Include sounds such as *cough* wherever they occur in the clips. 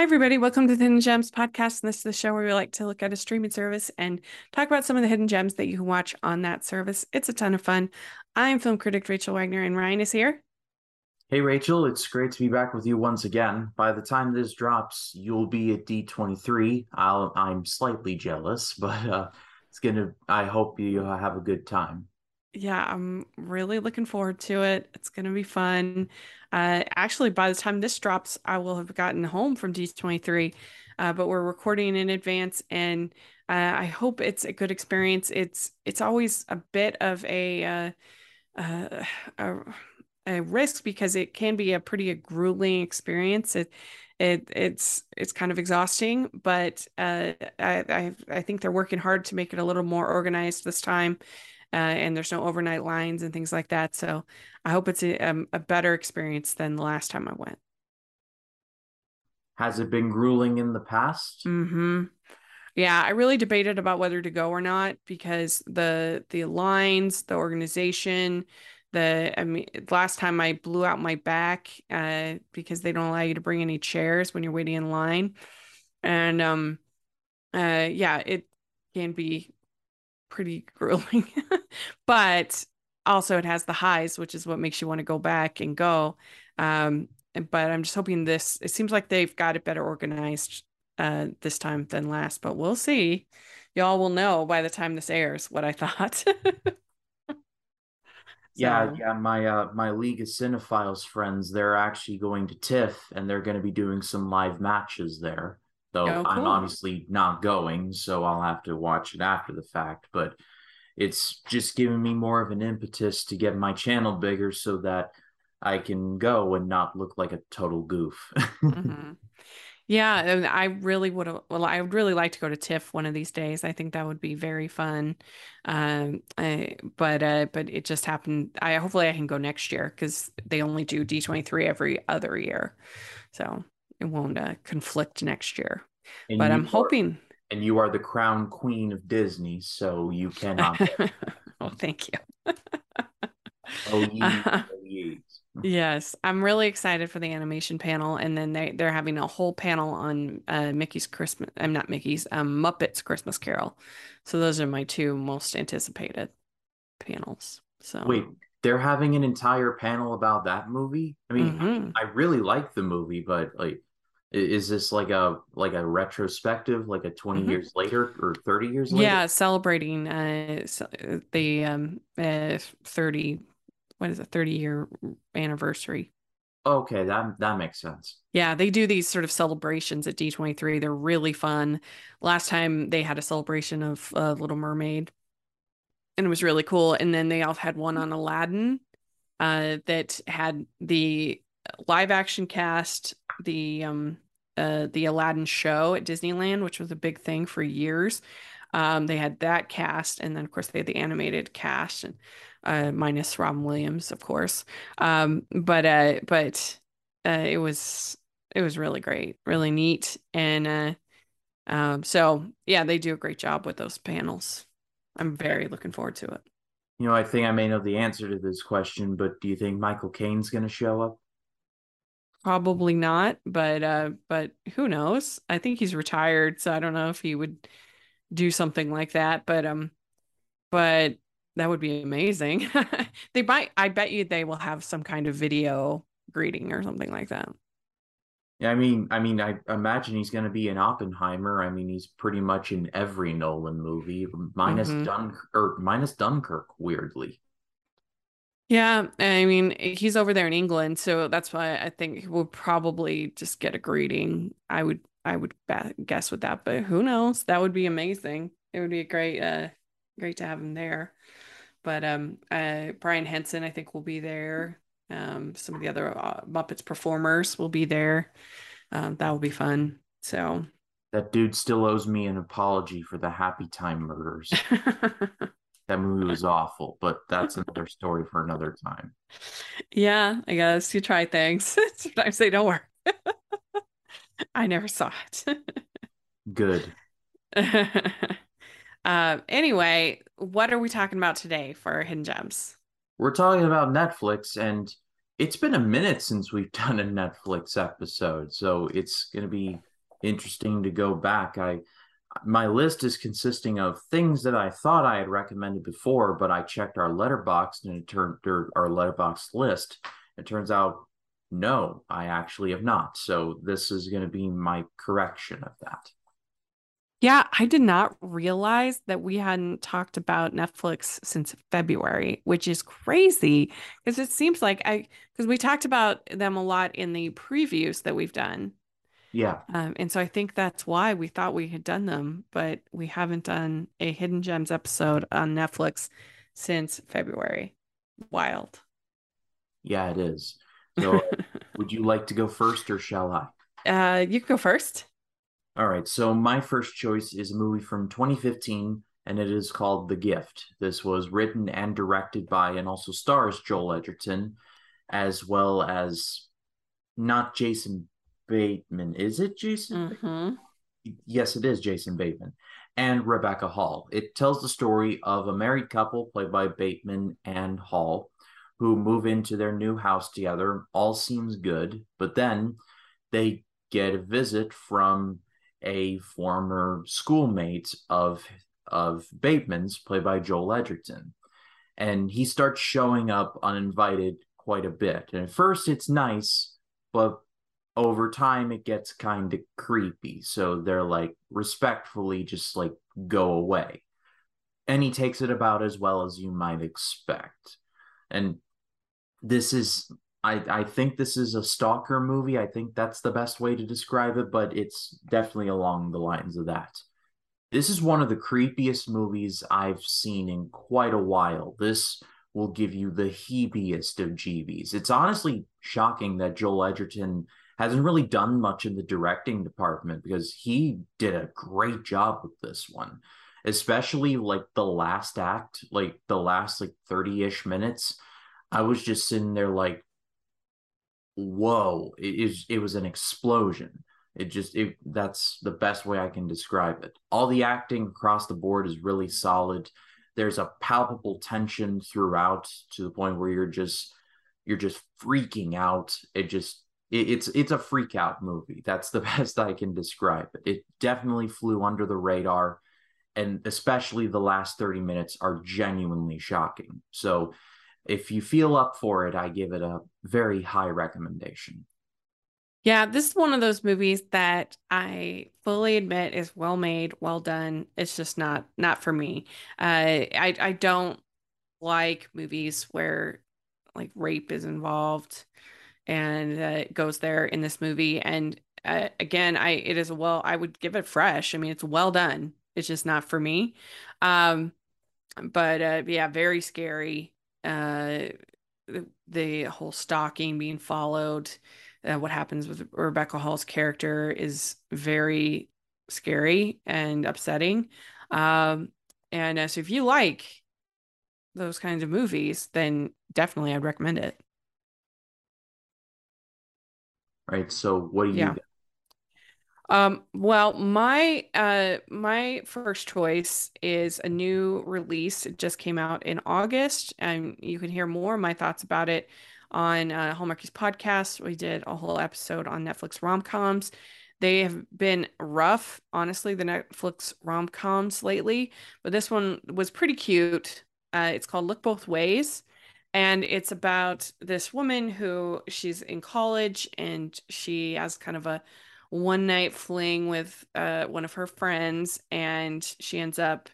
Hi, everybody. Welcome to the Hidden Gems podcast. And this is the show where we like to look at a streaming service and talk about some of the hidden gems that you can watch on that service. It's a ton of fun. I'm film critic Rachel Wagner, and Ryan is here. Hey, Rachel. It's great to be back with you once again. By the time this drops, you'll be at D23. I'll, I'm slightly jealous, *laughs* but uh, it's going to, I hope you have a good time yeah, I'm really looking forward to it. It's going to be fun. Uh, actually, by the time this drops, I will have gotten home from D23, uh, but we're recording in advance, and uh, I hope it's a good experience. It's it's always a bit of a uh, uh, *sighs* a, a risk because it can be a pretty grueling experience. It it it's it's kind of exhausting, but uh, I, I I think they're working hard to make it a little more organized this time uh, and there's no overnight lines and things like that. So I hope it's a, um, a better experience than the last time I went. Has it been grueling in the past? Mm-hmm. Yeah, I really debated about whether to go or not because the the lines, the organization, the I mean, last time I blew out my back uh, because they don't allow you to bring any chairs when you're waiting in line, and um, uh, yeah, it can be pretty *laughs* grueling. but also it has the highs, which is what makes you want to go back and go. Um, but I'm just hoping this, it seems like they've got it better organized uh, this time than last, but we'll see. Y'all will know by the time this airs what I thought. *laughs* so. Yeah, yeah. My uh, my League of Cinephiles friends, they're actually going to TIFF and they're going to be doing some live matches there though oh, cool. I'm obviously not going, so I'll have to watch it after the fact. But it's just giving me more of an impetus to get my channel bigger so that I can go and not look like a total goof. *laughs* mm-hmm. Yeah, and I really would have. Well, I would really like to go to TIFF one of these days. I think that would be very fun. Um, I, but uh, but it just happened. I hopefully I can go next year because they only do D twenty three every other year, so it won't uh, conflict next year. And but I'm hoping. And you are the crown queen of Disney, so you cannot. *laughs* oh, thank you. oh, ye, oh, ye. Yes, I'm really excited for the animation panel, and then they they're having a whole panel on uh, Mickey's Christmas. I'm not Mickey's. Um, Muppets Christmas Carol. So those are my two most anticipated panels. So wait, they're having an entire panel about that movie. I mean, mm-hmm. I really like the movie, but like is this like a like a retrospective like a 20 mm-hmm. years later or 30 years later? Yeah celebrating uh the um uh 30 what is it 30 year anniversary. Okay that that makes sense. Yeah they do these sort of celebrations at d23 they're really fun. Last time they had a celebration of uh, little mermaid. And it was really cool. And then they also had one on aladdin uh that had the live action cast the um uh the Aladdin show at Disneyland, which was a big thing for years. Um, they had that cast, and then of course they had the animated cast, and uh, minus Robin Williams, of course. Um, but uh, but uh, it was it was really great, really neat, and uh, um, so yeah, they do a great job with those panels. I'm very looking forward to it. You know, I think I may know the answer to this question, but do you think Michael Caine's going to show up? Probably not, but uh but who knows? I think he's retired, so I don't know if he would do something like that, but um but that would be amazing. *laughs* they might I bet you they will have some kind of video greeting or something like that. Yeah, I mean, I mean, I imagine he's going to be in Oppenheimer. I mean, he's pretty much in every Nolan movie, minus mm-hmm. Dun or minus Dunkirk. Weirdly, yeah, I mean, he's over there in England, so that's why I think we'll probably just get a greeting. I would I would guess with that, but who knows? That would be amazing. It would be a great uh great to have him there. But um uh Brian Henson I think will be there. Um some of the other uh, Muppets performers will be there. Um that will be fun. So that dude still owes me an apology for the Happy Time murders. *laughs* that movie was awful, but that's another story for another time. Yeah, I guess you try things. *laughs* Sometimes they don't work. *laughs* I never saw it. Good. *laughs* uh, anyway, what are we talking about today for Hidden Gems? We're talking about Netflix, and it's been a minute since we've done a Netflix episode, so it's going to be interesting to go back. I my list is consisting of things that I thought I had recommended before, but I checked our Letterboxd and it turned our Letterboxd list. It turns out no, I actually have not. So this is going to be my correction of that. Yeah, I did not realize that we hadn't talked about Netflix since February, which is crazy because it seems like I because we talked about them a lot in the previews that we've done. Yeah. Um, and so I think that's why we thought we had done them, but we haven't done a Hidden Gems episode on Netflix since February. Wild. Yeah, it is. So *laughs* would you like to go first or shall I? Uh, you can go first. All right. So my first choice is a movie from 2015 and it is called The Gift. This was written and directed by and also stars Joel Edgerton as well as not Jason Bateman. Is it Jason? Mm-hmm. Yes, it is Jason Bateman and Rebecca Hall. It tells the story of a married couple played by Bateman and Hall who move into their new house together. All seems good, but then they get a visit from a former schoolmate of of Bateman's, played by Joel Edgerton. And he starts showing up uninvited quite a bit. And at first it's nice, but over time it gets kind of creepy. So they're like respectfully just like go away. And he takes it about as well as you might expect. And this is I, I think this is a stalker movie. I think that's the best way to describe it, but it's definitely along the lines of that. This is one of the creepiest movies I've seen in quite a while. This will give you the heebiest of jeebies. It's honestly shocking that Joel Edgerton hasn't really done much in the directing department because he did a great job with this one, especially like the last act, like the last like 30 ish minutes. I was just sitting there like, whoa, it is it was an explosion. It just it that's the best way I can describe it. All the acting across the board is really solid. There's a palpable tension throughout to the point where you're just you're just freaking out. It just it, it's it's a freak out movie. That's the *laughs* best I can describe it. It definitely flew under the radar and especially the last 30 minutes are genuinely shocking. So if you feel up for it, I give it a very high recommendation. Yeah, this is one of those movies that I fully admit is well made, well done. It's just not not for me. Uh, I I don't like movies where like rape is involved, and uh, goes there in this movie. And uh, again, I it is well. I would give it fresh. I mean, it's well done. It's just not for me. Um, but uh, yeah, very scary uh, the, the whole stalking being followed uh, what happens with rebecca hall's character is very scary and upsetting um, and uh, so if you like those kinds of movies then definitely i'd recommend it right so what do you yeah. Um, well, my uh my first choice is a new release. It just came out in August, and you can hear more of my thoughts about it on uh, Hallmarkies podcast. We did a whole episode on Netflix rom coms. They have been rough, honestly, the Netflix rom coms lately, but this one was pretty cute. Uh, it's called Look Both Ways, and it's about this woman who she's in college and she has kind of a one night fling with uh, one of her friends, and she ends up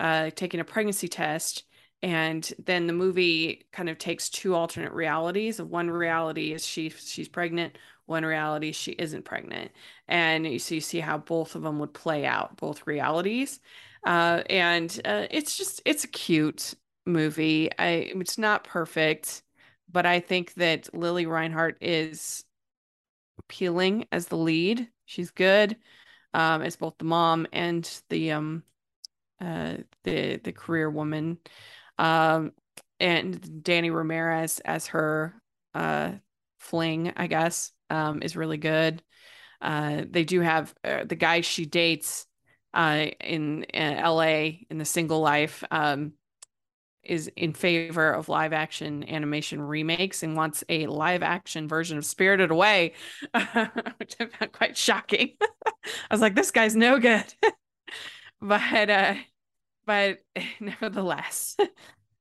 uh, taking a pregnancy test. And then the movie kind of takes two alternate realities. One reality is she she's pregnant. One reality she isn't pregnant, and you, so you see how both of them would play out, both realities. Uh, and uh, it's just it's a cute movie. I it's not perfect, but I think that Lili Reinhart is appealing as the lead. She's good um, as both the mom and the um uh the the career woman. Um, and Danny Ramirez as her uh fling, I guess, um, is really good. Uh, they do have uh, the guy she dates uh, in, in, LA in the single life. Um, is in favor of live action animation remakes and wants a live action version of Spirited Away, *laughs* which I found quite shocking. *laughs* I was like, this guy's no good. *laughs* but uh, but nevertheless,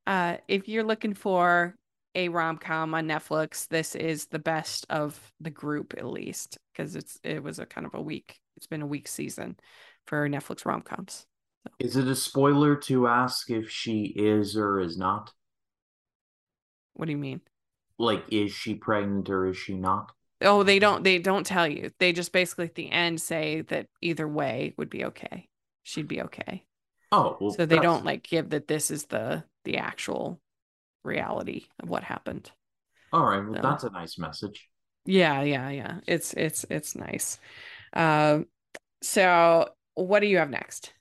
uh, if you're looking for a rom com on Netflix, this is the best of the group, at least, because it's it was a kind of a week. It's been a weak season for Netflix rom coms. Is it a spoiler to ask if she is or is not? What do you mean? Like, is she pregnant or is she not? Oh, they don't. They don't tell you. They just basically at the end say that either way would be okay. She'd be okay. Oh, well, so they that's... don't like give that this is the the actual reality of what happened. All right, well, so, that's a nice message. Yeah, yeah, yeah. It's it's it's nice. Um, so what do you have next?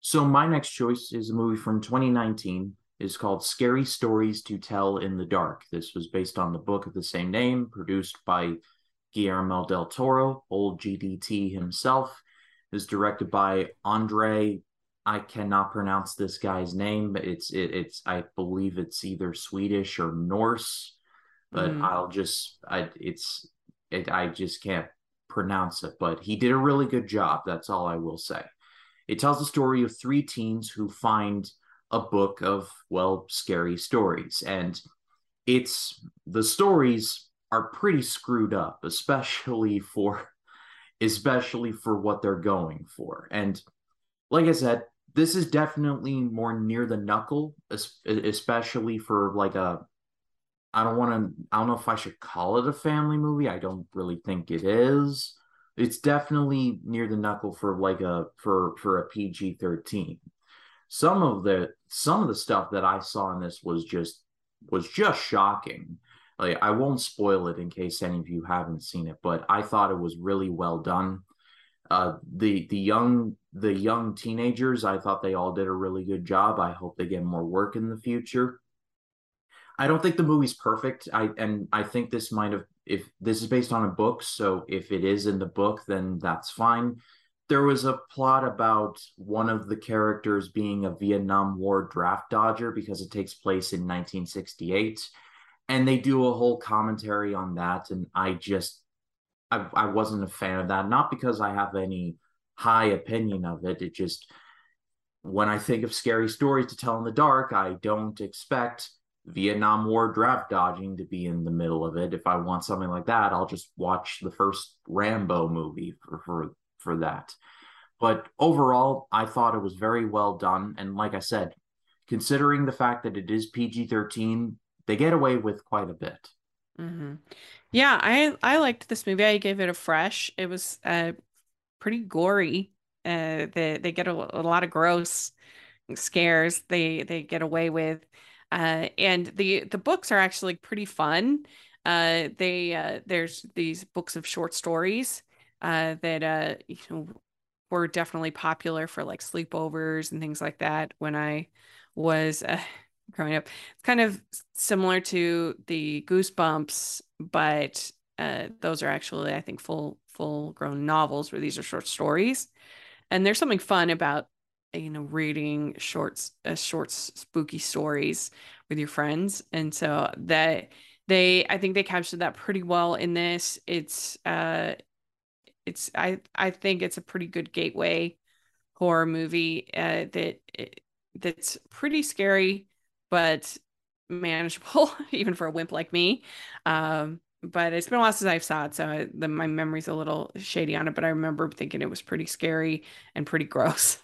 So my next choice is a movie from 2019. It's called Scary Stories to Tell in the Dark. This was based on the book of the same name, produced by Guillermo del Toro, old GDT himself. Is directed by Andre I cannot pronounce this guy's name, but it's it, it's I believe it's either Swedish or Norse, but mm. I'll just I it's it, I just can't pronounce it. But he did a really good job. That's all I will say. It tells the story of three teens who find a book of well scary stories, and it's the stories are pretty screwed up, especially *laughs* for especially for what they're going for, and like I said, this is definitely more near the knuckle, especially for like a. I don't want to. I don't know if I should call it a family movie. I don't really think it is. It's definitely near the knuckle for like a for for a PG thirteen. Some of the some of the stuff that I saw in this was just was just shocking. Like I won't spoil it in case any of you haven't seen it, but I thought it was really well done. Uh, the the young the young teenagers, I thought they all did a really good job. I hope they get more work in the future. I don't think the movie's perfect. I and I think this might have if this is based on a book, so if it is in the book, then that's fine. There was a plot about one of the characters being a Vietnam War draft dodger because it takes place in 1968. And they do a whole commentary on that. And I just I, I wasn't a fan of that. Not because I have any high opinion of it. It just when I think of scary stories to tell in the dark, I don't expect Vietnam War draft dodging to be in the middle of it. If I want something like that, I'll just watch the first Rambo movie for for, for that. But overall, I thought it was very well done. And like I said, considering the fact that it is PG 13, they get away with quite a bit. Mm-hmm. Yeah, I I liked this movie. I gave it a fresh. It was uh, pretty gory. Uh, they they get a, a lot of gross scares. They they get away with, uh, and the the books are actually pretty fun. Uh, they uh, there's these books of short stories uh, that uh, you know were definitely popular for like sleepovers and things like that when I was uh, *laughs* growing up. It's kind of similar to the Goosebumps, but uh, those are actually, I think, full full grown novels where these are short stories, and there's something fun about you know reading shorts uh, short spooky stories with your friends, and so that they I think they captured that pretty well in this. It's uh, it's I I think it's a pretty good gateway horror movie uh, that that's pretty scary but manageable *laughs* even for a wimp like me. Um, but it's been a while since I've saw it, so the, my memory's a little shady on it. But I remember thinking it was pretty scary and pretty *laughs* gross,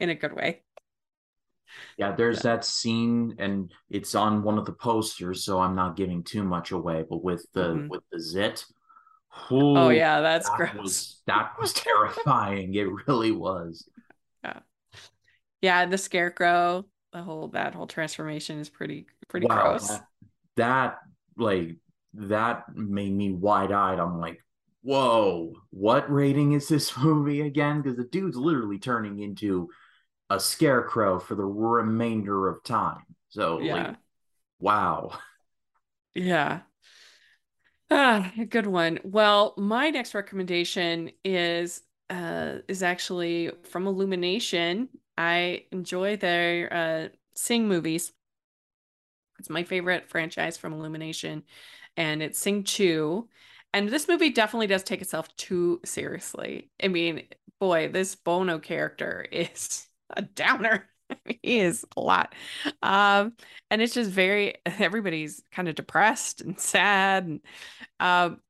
in a good way. Yeah, there's that scene, and it's on one of the posters, so I'm not giving too much away. But with the mm-hmm. with the zit, oh yeah, that's that gross. Was, that was *laughs* terrifying. it really was. Yeah, yeah. The scarecrow, the whole that whole transformation is pretty pretty wow, gross. That, that like that made me wide eyed. I'm like, whoa, what rating is this *laughs* movie again? Because the dude's literally turning into a scarecrow for the remainder of time. So yeah. like, wow. Yeah. Ah, good one. Well, my next recommendation is uh is actually from Illumination. I enjoy their uh Sing movies. It's my favorite franchise from Illumination, and it's Sing 2. And this movie definitely does take itself too seriously. I mean, boy, this Bono character *laughs* is a downer. *laughs* he is a lot. Um, and it's just very everybody's kind of depressed and sad. And um,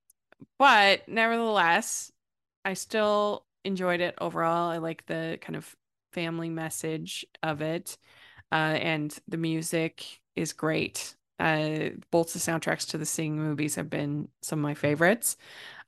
but nevertheless, I still enjoyed it overall. I like the kind of family message of it. Uh, and the music is great. Uh, both the soundtracks to the Sing movies have been some of my favorites.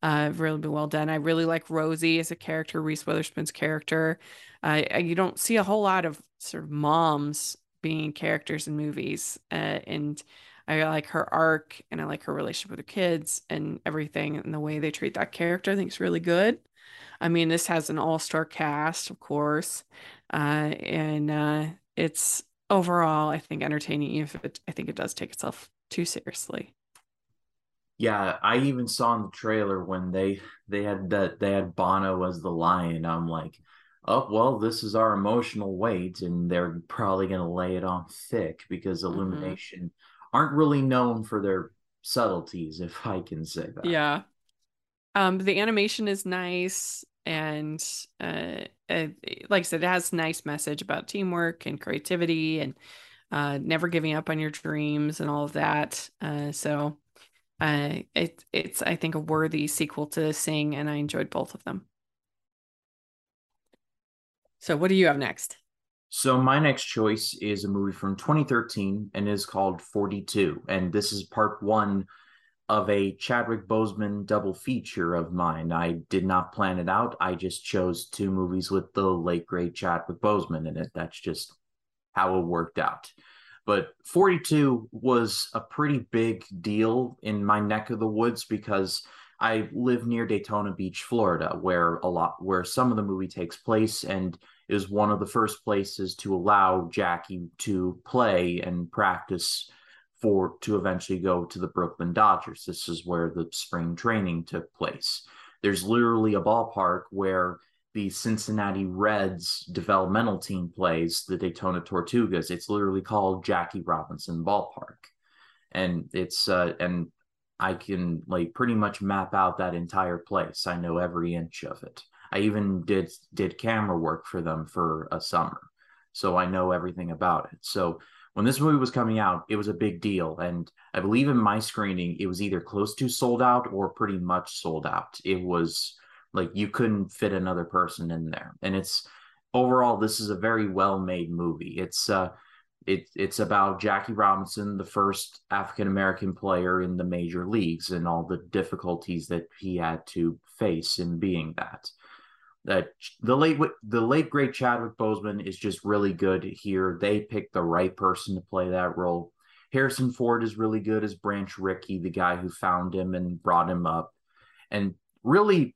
Uh, really been well done. I really like Rosie as a character, Reese Witherspoon's character. Uh, you don't see a whole lot of sort of moms being characters in movies, uh, and I like her arc and I like her relationship with her kids and everything and the way they treat that character. I think is really good. I mean, this has an all-star cast, of course, uh, and uh, it's overall, I think, entertaining. If it, I think it does take itself too seriously. Yeah, I even saw in the trailer when they they had that they had Bono as the lion. I'm like, oh well, this is our emotional weight, and they're probably gonna lay it on thick because mm-hmm. Illumination mm-hmm. aren't really known for their subtleties, if I can say that. Yeah. Um, the animation is nice and uh, uh, like I said, it has nice message about teamwork and creativity and uh, never giving up on your dreams and all of that. Uh, so uh, it, it's, I think, a worthy sequel to Sing, and I enjoyed both of them. So, what do you have next? So, my next choice is a movie from 2013 and is called 42. And this is part one of a Chadwick Boseman double feature of mine. I did not plan it out. I just chose two movies with the late great Chadwick Boseman in it. That's just how it worked out. But 42 was a pretty big deal in my neck of the woods because I live near Daytona Beach, Florida, where a lot where some of the movie takes place and is one of the first places to allow Jackie to play and practice for to eventually go to the Brooklyn Dodgers. This is where the spring training took place. There's literally a ballpark where the Cincinnati Reds developmental team plays, the Daytona Tortugas. It's literally called Jackie Robinson Ballpark. And it's uh and I can like pretty much map out that entire place. I know every inch of it. I even did did camera work for them for a summer. So I know everything about it. So when this movie was coming out, it was a big deal. And I believe in my screening, it was either close to sold out or pretty much sold out. It was like you couldn't fit another person in there. And it's overall, this is a very well made movie. It's, uh, it, it's about Jackie Robinson, the first African American player in the major leagues, and all the difficulties that he had to face in being that that the late the late great Chadwick Boseman is just really good here. They picked the right person to play that role. Harrison Ford is really good as Branch Rickey, the guy who found him and brought him up. And really,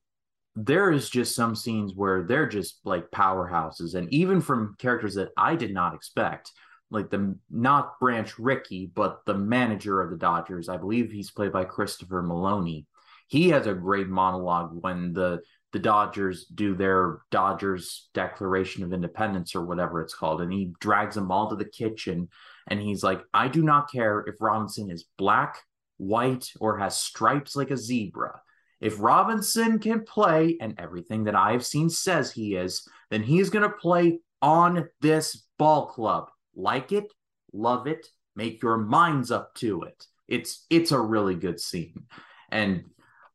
there is just some scenes where they're just like powerhouses, and even from characters that I did not expect, like the not Branch Rickey, but the manager of the Dodgers. I believe he's played by Christopher Meloni. He has a great monologue when the the Dodgers do their Dodgers Declaration of Independence or whatever it's called. And he drags them all to the kitchen and he's like, I do not care if Robinson is black, white, or has stripes like a zebra. If Robinson can play, and everything that I've seen says he is, then he's going to play on this ball club. Like it, love it, make your minds up to it. It's it's a really good scene. And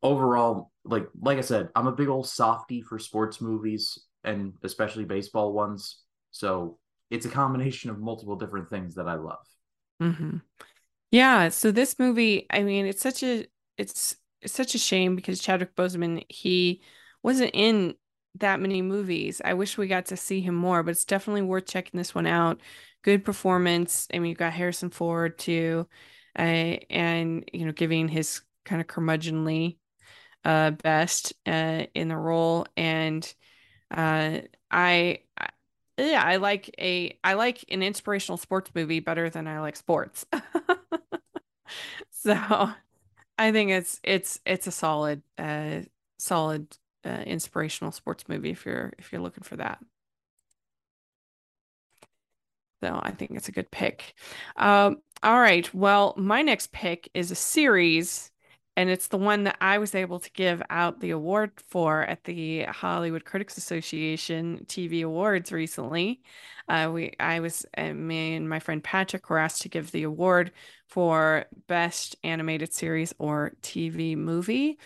overall, like like I said, I'm a big old softy for sports movies and especially baseball ones. So it's a combination of multiple different things that I love. Mm-hmm. Yeah. So this movie, I mean, it's such a it's it's such a shame because Chadwick Boseman he wasn't in that many movies. I wish we got to see him more, but it's definitely worth checking this one out. Good performance. I mean, you've got Harrison Ford too, uh, and you know, giving his kind of curmudgeonly uh, best uh, in the role, and uh, I, I, yeah, I like a I like an inspirational sports movie better than I like sports. *laughs* so, I think it's it's it's a solid uh solid uh, inspirational sports movie if you're if you're looking for that. So I think it's a good pick. Um, all right. Well, my next pick is a series, and it's the one that I was able to give out the award for at the Hollywood Critics Association TV Awards recently. Uh, we, I was, uh, me and my friend Patrick were asked to give the award for best animated series or TV movie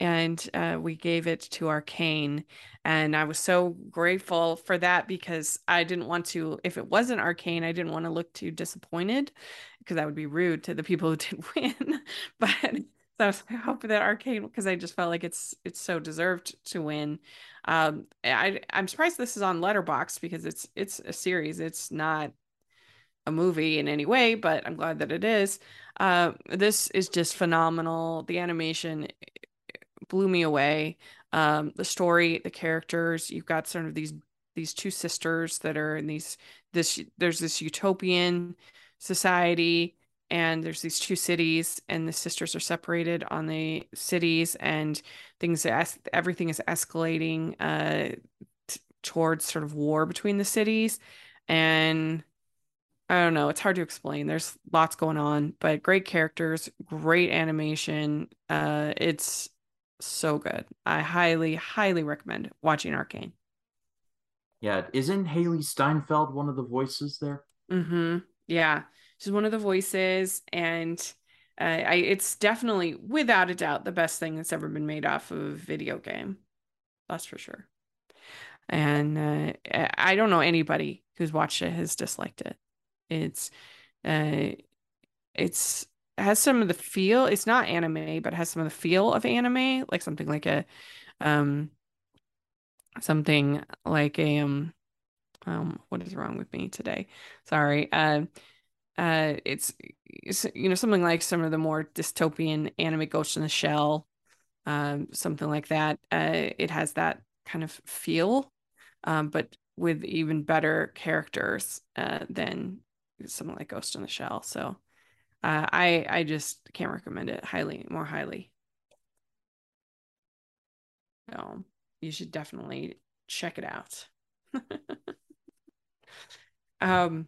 and uh, we gave it to Arcane. And I was so grateful for that because I didn't want to, if it wasn't Arcane, I didn't want to look too disappointed because that would be rude to the people who did *laughs* win. but *laughs* I was hoping that Arcane because I just felt like it's it's so deserved to win. Um, I I'm surprised this is on Letterboxd because it's it's a series. It's not a movie in any way, but I'm glad that it is. Uh, this is just phenomenal. The animation blew me away. Um, the story, the characters, you've got sort of these these two sisters that are in these this there's this utopian society and there's these two cities and the sisters are separated on the cities and things everything is escalating uh t- towards sort of war between the cities and I don't know. It's hard to explain. There's lots going on, but great characters, great animation. Uh, it's so good. I highly, highly recommend watching Arcane. Yeah, isn't Hailee Steinfeld one of the voices there? Mm-hmm. Yeah, she's one of the voices, and uh, I, it's definitely, without a doubt, the best thing that's ever been made off of a video game. That's for sure. And uh, I don't know anybody who's watched it has disliked it. It's, uh, it's has some of the feel. It's not anime, but has some of the feel of anime, like something like a um something like a um um what is wrong with me today? Sorry. Uh uh it's, it's you know something like some of the more dystopian anime Ghost in the Shell, um something like that. Uh it has that kind of feel, um but with even better characters uh than something like Ghost in the Shell. So uh, I I just can't recommend it highly more highly. So you should definitely check it out. *laughs* um,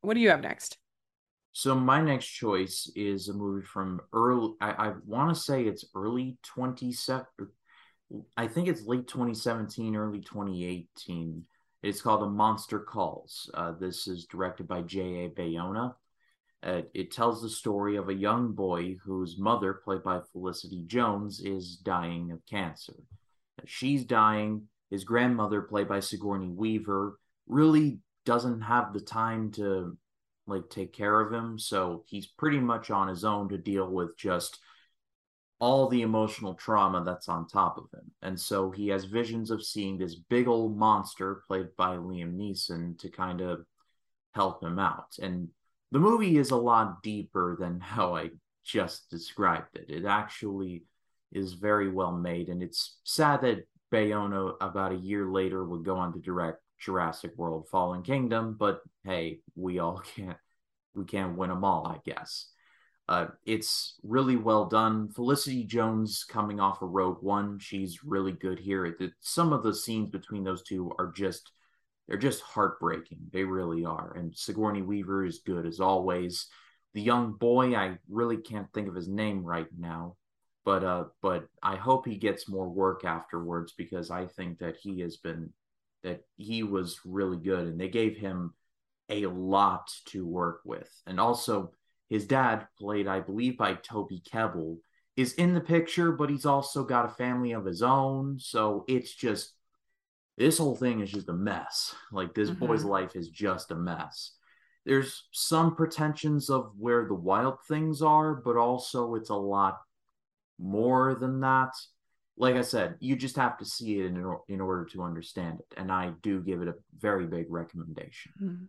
what do you have next? So my next choice is a movie from early. I, I want to say it's early twenty seven. I think it's late 2017, early 2018. It's called A Monster Calls. Uh, this is directed by J.A. Bayona. Uh, it tells the story of a young boy whose mother, played by Felicity Jones, is dying of cancer. She's dying. His grandmother, played by Sigourney Weaver, really doesn't have the time to like take care of him, so he's pretty much on his own to deal with just all the emotional trauma that's on top of him. And so he has visions of seeing this big old monster played by Liam Neeson to kind of help him out. And the movie is a lot deeper than *laughs* how I just described it. It actually is very well made, and it's sad that Bayona, about a year later, would go on to direct Jurassic World: Fallen Kingdom. But hey, we all *laughs* can't we can't win them all, I guess. Uh, it's really well done. Felicity Jones coming off of Rogue One, she's really good here. It, some of the scenes between those two are just they're just heartbreaking. They really are. And Sigourney Weaver is good as always. The young boy, I really can't think of his name right now, but uh, but I hope he gets more work afterwards because I think that he has been that he was really good, and they gave him a lot to work with, and also his dad, played I believe by Toby Kebbell, is in the picture, but he's also got a family of his own, so it's just this whole thing is just a mess. Like this mm-hmm. boy's life is just a mess. There's some pretensions of where the wild things are, but also it's a lot more than that. Like I said, you just have to see it in, in order to understand it. And I do give it a very big recommendation. Mm-hmm.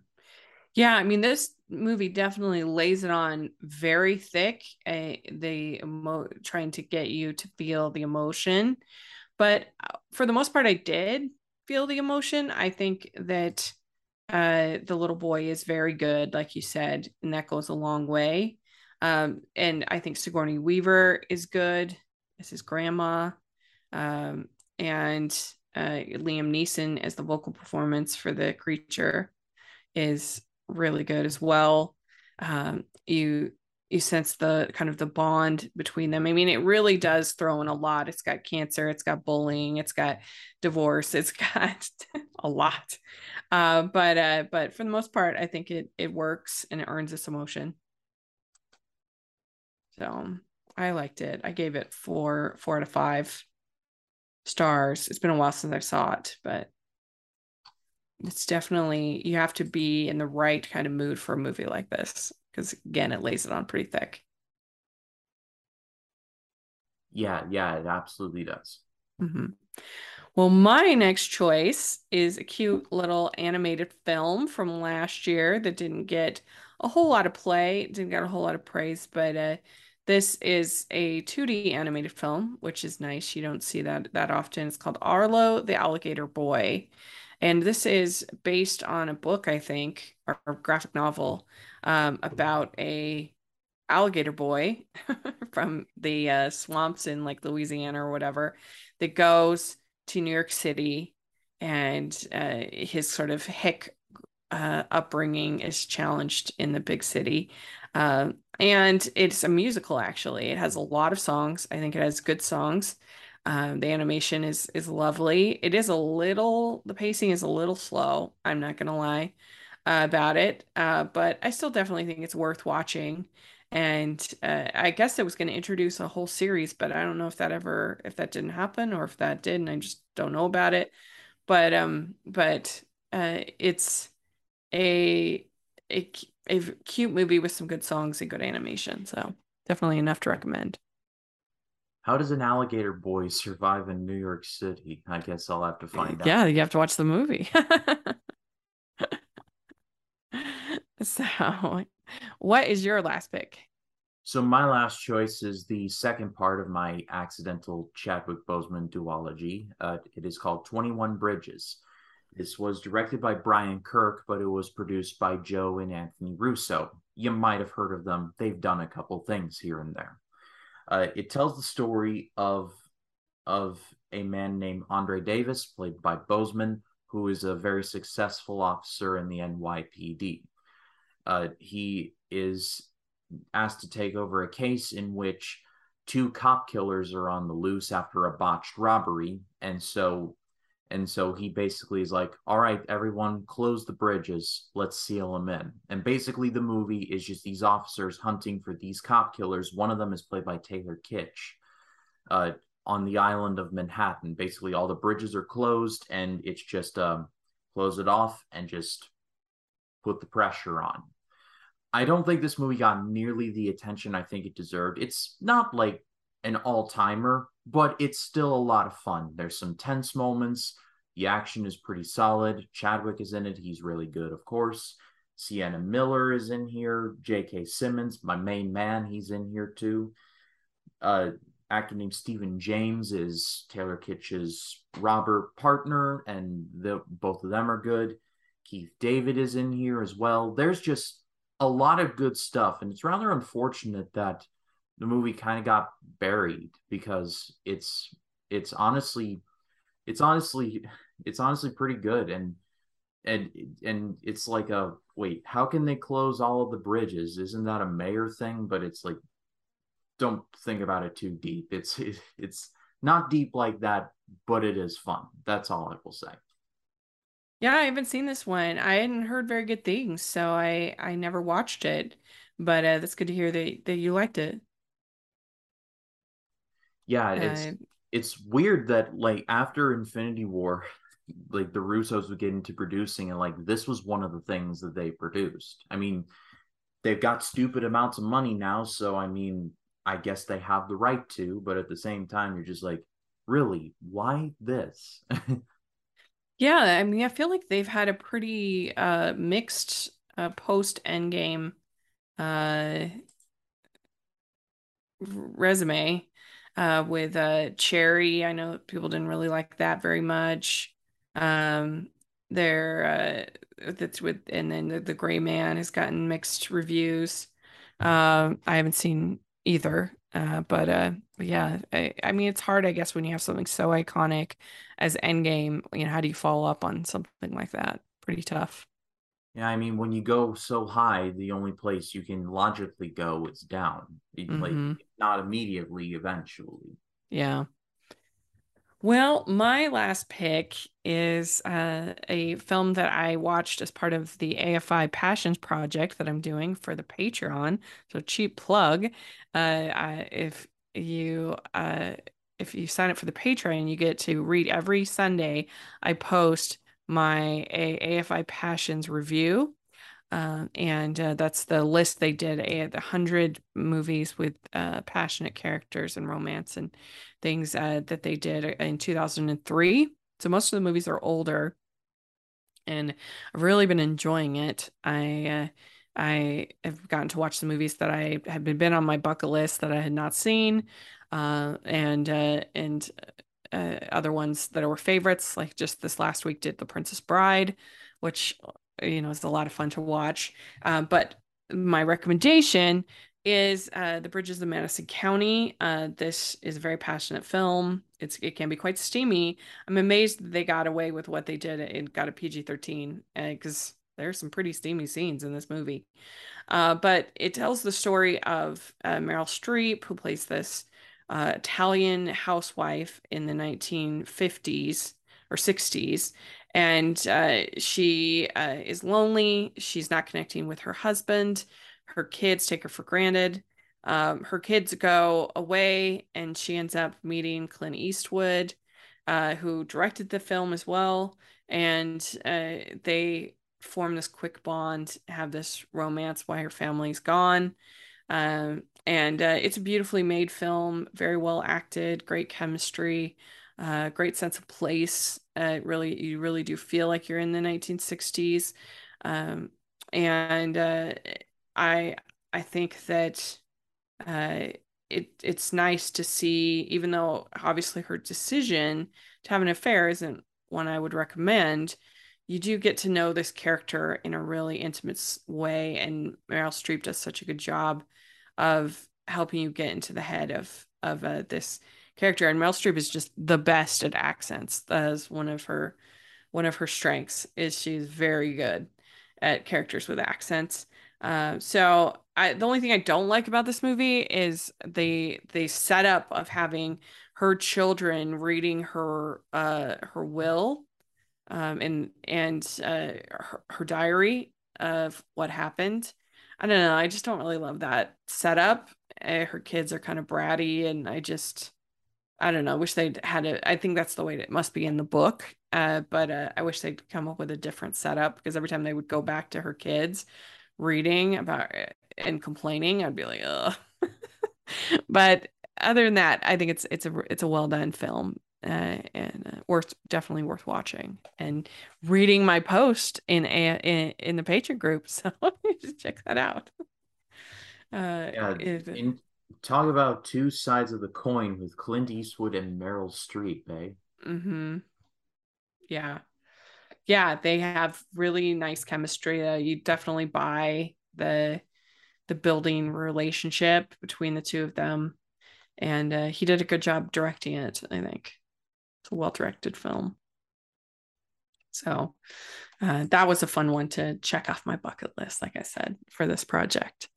Yeah, I mean, this movie definitely lays it on very thick. Uh, the emo- trying to get you to feel the emotion, but uh, for the most part, I did feel the emotion. I think that uh, the little boy is very good, like you said, and that goes a long way. Um, and I think Sigourney Weaver is good as his grandma. Um, and uh, Liam Neeson as the vocal performance for the creature is really good as well. Um, you you sense the kind of the bond between them. I mean, it really does throw in a lot. It's got cancer, it's got bullying, it's got divorce, it's *laughs* got a lot. Uh, but uh, but for the most part, I think it it works and it earns its emotion. So I liked it. I gave it four four out of five stars. It's been a while since I saw it, but it's definitely you have to be in the right kind of mood for a movie like this because again it lays it on pretty thick yeah yeah it absolutely does mm-hmm. well my next choice is a cute little animated film from last year that didn't get a whole lot of play didn't get a whole lot of praise but uh, this is a 2D animated film, which is nice. You don't see that that often. It's called Arlo the Alligator Boy. And this is based on a book, I think, or, or graphic novel um, about a alligator boy *laughs* from the uh, swamps in like Louisiana or whatever that goes to New York City and uh, his sort of hick uh, upbringing is challenged in the big city. Uh, and it's a musical, actually. It has a lot of songs. I think it has good songs. Um, the animation is is lovely. It is a little the pacing is a little slow. I'm not gonna lie uh, about it, uh, but I still definitely think it's worth watching. And uh, I guess it was going to introduce a whole series, but I don't know if that ever if that didn't happen or if that did, and I just don't know about it. But um, but uh, it's a a a cute movie with some good songs and good animation. So definitely enough to recommend. How does an alligator boy survive in New York City? I guess I'll have to find out. Yeah, you have to watch the movie. *laughs* so, what is your last pick? So, my last choice is the second part of my accidental Chadwick Boseman duology. Uh, it is called 21 Bridges. This was directed by Brian Kirk, but it was produced by Joe and Anthony Russo. You might have heard of them. They've done a couple things here and there. Uh, it tells the story of of a man named Andre Davis, played by Boseman, who is a very successful officer in the NYPD. Uh, he is asked to take over a case in which two cop killers are on the loose after a botched robbery, and so and so he basically is like, all right, everyone, close the bridges. Let's seal them in. And basically, the movie is just these officers hunting for these cop killers. One of them is played by Taylor Kitsch uh, on the island of Manhattan. Basically, all the bridges are closed, and it's just um, close it off and just put the pressure on. I don't think this movie got nearly the attention I think it deserved. It's not like an all timer, but it's still a lot of fun. There's some tense moments. The action is pretty solid. Chadwick is in it. He's really good, of course. Sienna Miller is in here. J.K. Simmons, my main man, he's in here too. Uh, actor named Stephan James is Taylor Kitsch's robber partner, and the, both of them are good. Keith David is in here as well. There's just a lot of good stuff, and it's rather unfortunate that the movie kind of got buried because it's it's honestly it's honestly it's honestly pretty good. And and and it's like a wait how can they close all of the bridges? Isn't that a mayor thing? But it's like don't think about it too deep. It's it, it's not deep like that but it is fun. That's all i will say. Yeah i haven't seen this one. I hadn't heard very good things so i i never watched it but uh, that's good to hear that that you liked it yeah, it's uh, it's weird that like after Infinity War, like the Russos would get into producing, and like this was one of the things that they produced. I mean, they've got stupid amounts of money now, so I mean, I guess they have the right to, but at the same time, you're just like, really, why this? *laughs* yeah, I mean, I feel like they've had a pretty uh mixed uh post Endgame uh resume uh, with uh, Cherry. I know people didn't really like that very much. Um, there, uh, that's with, and then the, the Gray Man has gotten mixed reviews. Uh, I haven't seen either. Uh, but uh, yeah, I, I mean, it's hard, I guess, when you have something so iconic as Endgame. You know, how do you follow up on something like that? Pretty tough. Yeah, I mean, when you go so high, the only place you can logically go is down. Mm-hmm. Like not immediately, eventually. Yeah. Well, my last pick is uh, a film that I watched as part of the AFI Passions project that I'm doing for the Patreon. So cheap plug. Uh, I, if you uh, if you sign up for the Patreon, you get to read every Sunday. I post my AFI Passions review. Uh, and uh, that's the list they did a the hundred movies with uh, passionate characters and romance and things uh, that they did in 2003. So most of the movies are older, and I've really been enjoying it. I uh, I have gotten to watch the movies that I had been, been on my bucket list that I had not seen, uh, and and uh, other ones that were favorites. Like just this last week, did The Princess Bride, which you know is a lot of fun to watch. Um, but my recommendation is uh, The Bridges of Madison County. Uh, this is a very passionate film. It's it can be quite steamy. I'm amazed they got away with what they did and got a PG-13 because uh, there's some pretty steamy scenes in this movie. Uh, but it tells the story of uh, Meryl Streep, who plays this uh, Italian housewife in the 1950s or 60s. And uh, she uh, is lonely. She's not connecting with her husband. Her kids take her for granted. Um, her kids go away, and she ends up meeting Clint Eastwood, uh, who directed the film as well. And uh, they form this quick bond, have this romance while her family's gone. Um, and uh, it's a beautifully made film, very well acted, great chemistry, uh, great sense of place. Uh, really, you really do feel like you're in the 1960s, um, and uh, I I think that uh, it it's nice to see, even though obviously her decision to have an affair isn't one I would recommend. You do get to know this character in a really intimate way, and Meryl Streep does such a good job of helping you get into the head of of uh, this character. And Meryl Streep is just the best at accents. As one of her one of her strengths is she's very good at characters with accents. Uh, so I, the only thing I don't like about this movie is the the setup of having her children reading her uh, her will um, and and uh, her, her diary of what happened I don't know. I just don't really love that setup. Uh, her kids are kind of bratty, and I just, I don't know. Wish they'd had it. I think that's the way it must be in the book. Uh, but uh, I wish they'd come up with a different setup because every time they would go back to her kids reading about it and complaining, I'd be like, ugh. *laughs* but other than that, I think it's it's a it's a well done film uh, and uh, worth definitely worth watching and reading my post in a in, in the Patreon group. *laughs* So just check that out. Uh, yeah, in, talk about two sides of the coin with Clint Eastwood and Meryl Streep, eh? Mm-hmm. Yeah, yeah, they have really nice chemistry. Uh, you definitely buy the the building relationship between the two of them, and uh, he did a good job directing it. I think. A well directed film. So uh, that was a fun one to check off my bucket list, like I said, for this project.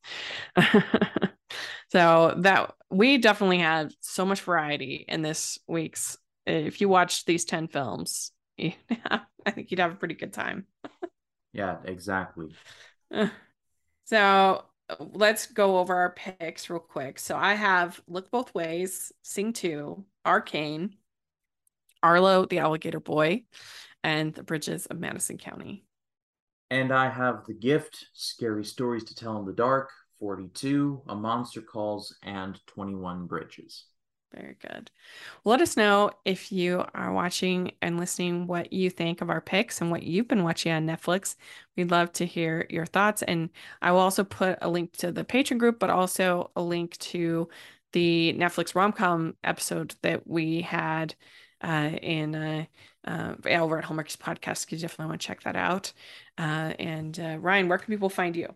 *laughs* so that we definitely had so much variety in this week's. If you watched these 10 films, *laughs* I think you'd have a pretty good time. yeah, exactly. *sighs* So let's go over our picks real quick. So I have Look Both Ways, Sing 2, Arcane, Arlo, the alligator boy, and the bridges of Madison County. And I have The Gift, Scary Stories to Tell in the Dark, 42, A Monster Calls, and 21 Bridges. Very good. let us know if you are watching and listening what you think of our picks and what you've been watching on Netflix. We'd love to hear your thoughts. And I will also put a link to the Patreon group, but also a link to the Netflix rom com episode that we had uh, in uh, uh, over at Hallmarkies Podcast. You definitely want to check that out. Uh, and uh, Ryan, where can people find you?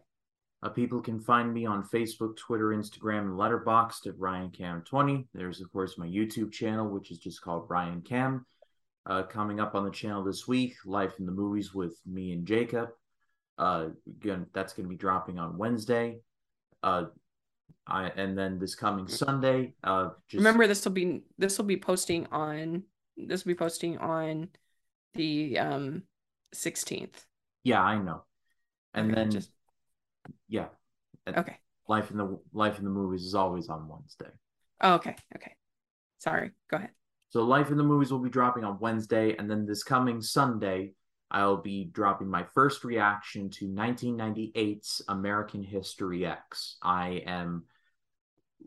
Uh, people can find me on Facebook, Twitter, Instagram, and Letterboxd at Ryan Cam 20. There's of course my YouTube channel, which is just called Ryan Cam. Uh, coming up on the channel this week, Life in the Movies with me and Jacob. Uh, again, that's going to be dropping on Wednesday. Uh, I, and then this coming Sunday, uh, just... remember this will be this will be posting on this will be posting on the um 16th. Yeah, I know. And okay, then just yeah. Okay. Life in the Life in the movies is always on Wednesday. Oh, okay. Okay. Sorry. Go ahead. So Life in the movies will be dropping on Wednesday, and then this coming Sunday, I'll be dropping my first reaction to 1998's American History X. I am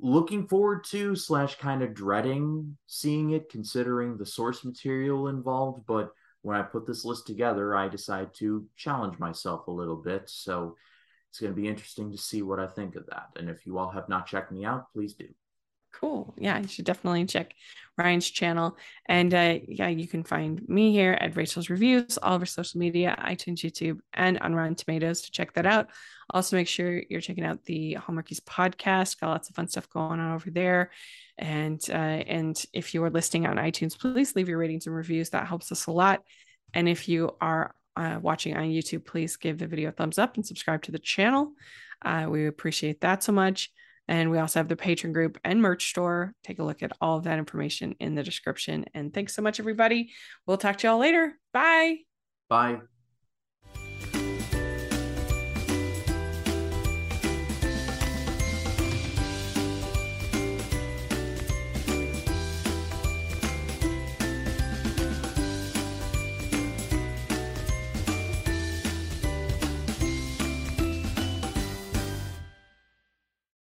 looking forward to slash kind of dreading seeing it considering the source material involved but when i put this list together i decide to challenge myself a little bit. So it's going to be interesting to see what i think of that. And if you all have not checked me out please do Cool. Yeah, you should definitely check Ryan's channel. And uh, yeah, you can find me here at Rachel's Reviews, all over social media, iTunes, YouTube, and on Rotten Tomatoes to check that out. Also, make sure you're checking out the Hallmarkies podcast. Got lots of fun stuff going on over there. And uh, and if you are listening on iTunes, please leave your ratings and reviews. That helps us a lot. And if you are uh, watching on YouTube, please give the video a thumbs up and subscribe to the channel. Uh, we appreciate that so much. And we also have the Patreon group and merch store. Take a look at all of that information in the description. And thanks so much, everybody. We'll talk to y'all later. Bye. Bye.